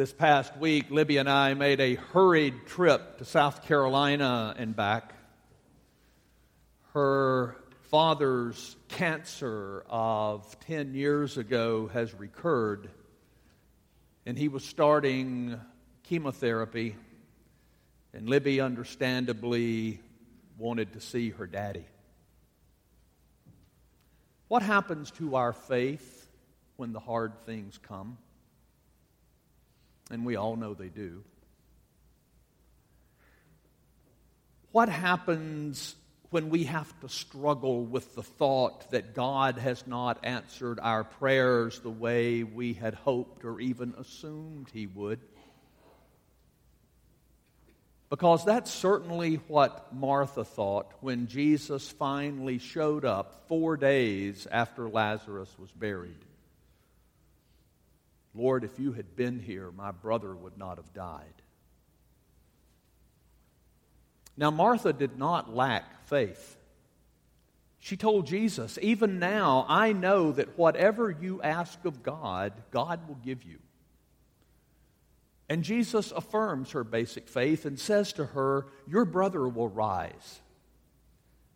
This past week, Libby and I made a hurried trip to South Carolina and back. Her father's cancer of 10 years ago has recurred, and he was starting chemotherapy, and Libby understandably wanted to see her daddy. What happens to our faith when the hard things come? And we all know they do. What happens when we have to struggle with the thought that God has not answered our prayers the way we had hoped or even assumed He would? Because that's certainly what Martha thought when Jesus finally showed up four days after Lazarus was buried. Lord, if you had been here, my brother would not have died. Now, Martha did not lack faith. She told Jesus, Even now, I know that whatever you ask of God, God will give you. And Jesus affirms her basic faith and says to her, Your brother will rise.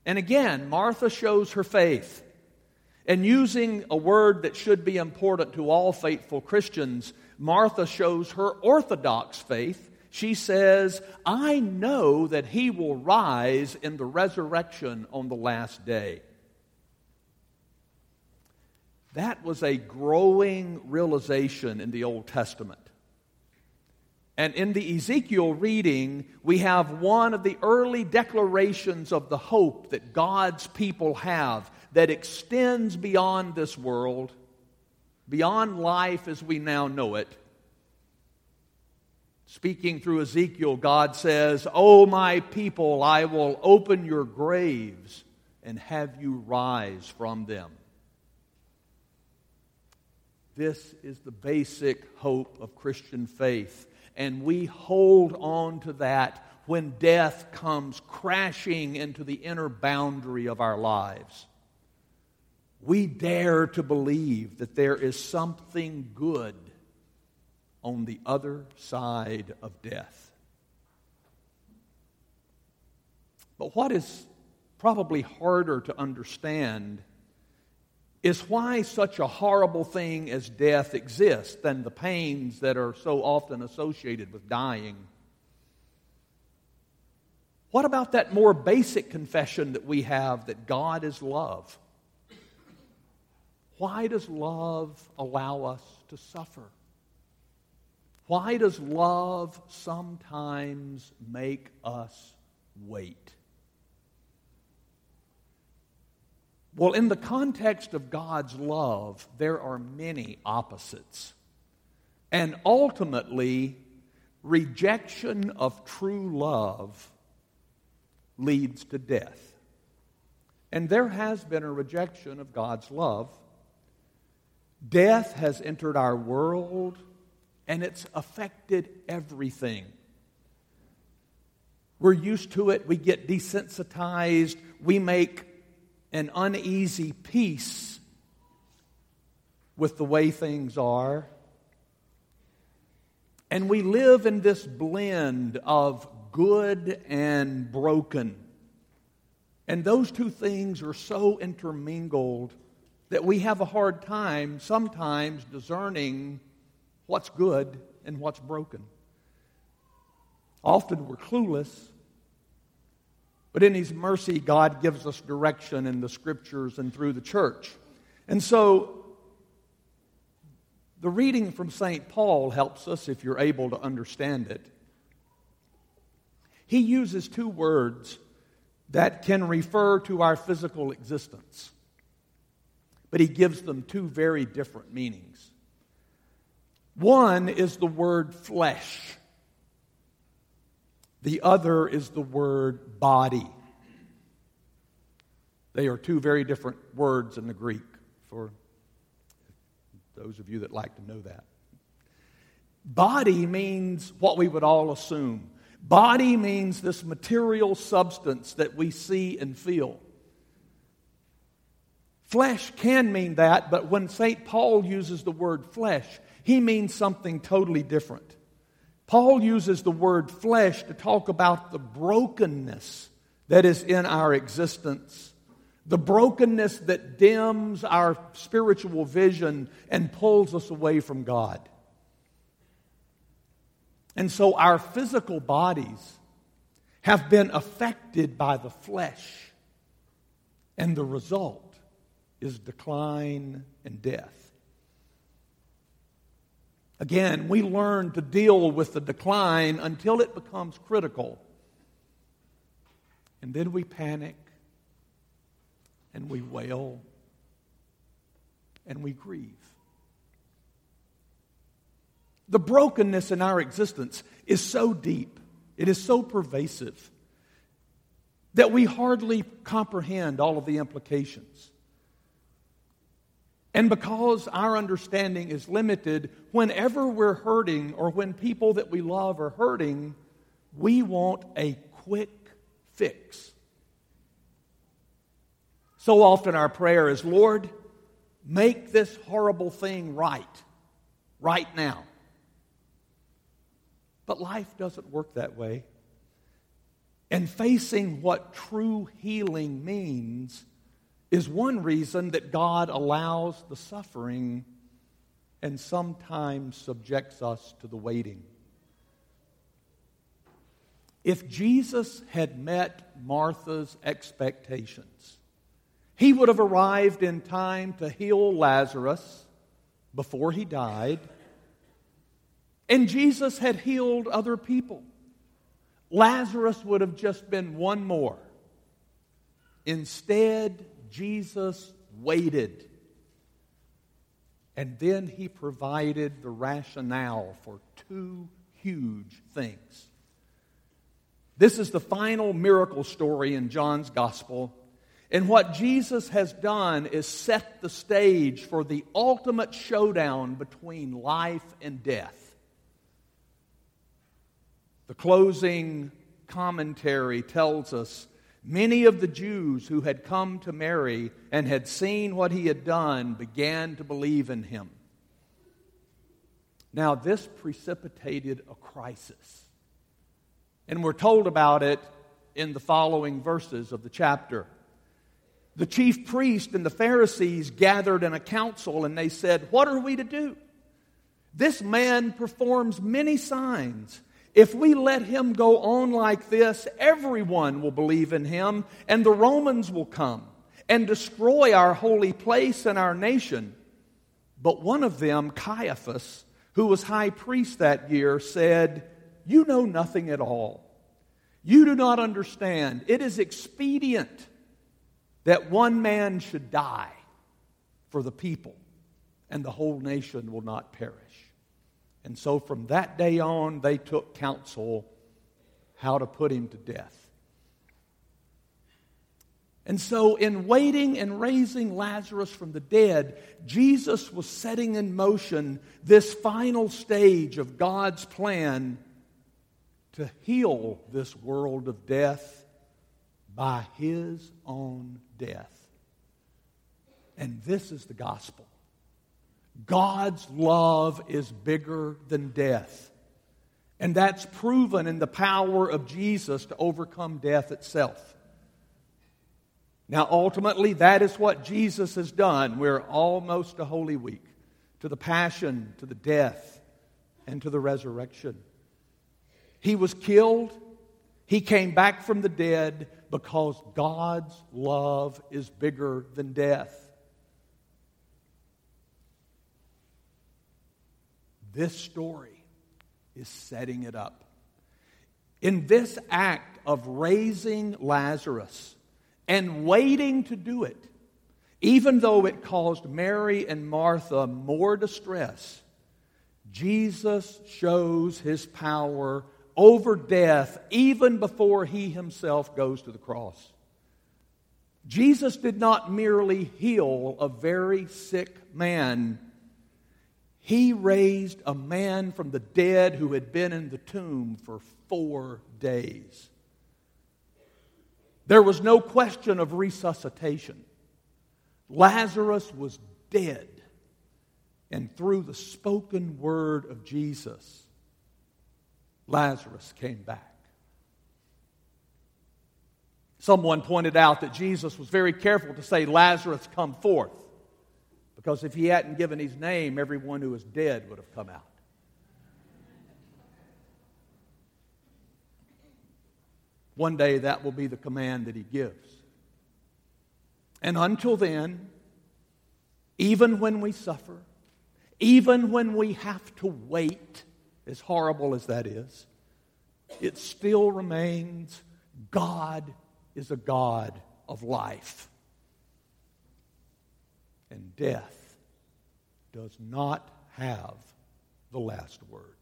And again, Martha shows her faith. And using a word that should be important to all faithful Christians, Martha shows her orthodox faith. She says, I know that he will rise in the resurrection on the last day. That was a growing realization in the Old Testament. And in the Ezekiel reading, we have one of the early declarations of the hope that God's people have that extends beyond this world, beyond life as we now know it. Speaking through Ezekiel, God says, O my people, I will open your graves and have you rise from them. This is the basic hope of Christian faith, and we hold on to that when death comes crashing into the inner boundary of our lives we dare to believe that there is something good on the other side of death. But what is probably harder to understand is why such a horrible thing as death exists than the pains that are so often associated with dying. What about that more basic confession that we have that God is love? Why does love allow us to suffer? Why does love sometimes make us wait? Well, in the context of God's love, there are many opposites. And ultimately, rejection of true love leads to death. And there has been a rejection of God's love Death has entered our world and it's affected everything. We're used to it, we get desensitized, we make an uneasy peace with the way things are. And we live in this blend of good and broken. And those two things are so intermingled that we have a hard time sometimes discerning what's good and what's broken. Often we're clueless, but in His mercy, God gives us direction in the scriptures and through the church. And so, the reading from St. Paul helps us if you're able to understand it. He uses two words that can refer to our physical existence but he gives them two very different meanings. One is the word flesh, the other is the word body. They are two very different words in the Greek, for those of you that like to know that. Body means what we would all assume. Body means this material substance that we see and feel. Flesh can mean that, but when St. Paul uses the word flesh, he means something totally different. Paul uses the word flesh to talk about the brokenness that is in our existence, the brokenness that dims our spiritual vision and pulls us away from God. And so our physical bodies have been affected by the flesh, and the result is decline and death. Again, we learn to deal with the decline until it becomes critical. And then we panic and we wail and we grieve. The brokenness in our existence is so deep, it is so pervasive, that we hardly comprehend all of the implications. And because our understanding is limited, whenever we're hurting or when people that we love are hurting, we want a quick fix. So often our prayer is, Lord, make this horrible thing right, right now. But life doesn't work that way. And facing what true healing means is one reason that God allows the suffering and sometimes subjects us to the waiting. If Jesus had met Martha's expectations, he would have arrived in time to heal Lazarus before he died, and Jesus had healed other people. Lazarus would have just been one more. Instead, Jesus waited. And then he provided the rationale for two huge things. This is the final miracle story in John's gospel. And what Jesus has done is set the stage for the ultimate showdown between life and death. The closing commentary tells us Many of the Jews who had come to Mary and had seen what he had done began to believe in him. Now, this precipitated a crisis. And we're told about it in the following verses of the chapter. The chief priest and the Pharisees gathered in a council and they said, What are we to do? This man performs many signs. If we let him go on like this, everyone will believe in him, and the Romans will come and destroy our holy place and our nation. But one of them, Caiaphas, who was high priest that year, said, You know nothing at all. You do not understand. It is expedient that one man should die for the people, and the whole nation will not perish. And so from that day on, they took counsel how to put him to death. And so, in waiting and raising Lazarus from the dead, Jesus was setting in motion this final stage of God's plan to heal this world of death by his own death. And this is the gospel. God's love is bigger than death. And that's proven in the power of Jesus to overcome death itself. Now, ultimately, that is what Jesus has done. We're almost to Holy Week, to the Passion, to the death, and to the resurrection. He was killed, he came back from the dead because God's love is bigger than death. This story is setting it up. In this act of raising Lazarus and waiting to do it, even though it caused Mary and Martha more distress, Jesus shows his power over death even before he himself goes to the cross. Jesus did not merely heal a very sick man he raised a man from the dead who had been in the tomb for four days. There was no question of resuscitation. Lazarus was dead, And through the spoken word of Jesus, Lazarus came back. Someone pointed out that Jesus was very careful to say, Lazarus, come forth. Because if he hadn't given his name, everyone who was dead would have come out. One day that will be the command that he gives. And until then, even when we suffer, even when we have to wait, as horrible as that is, it still remains God is a God of life. And death does not have the last word.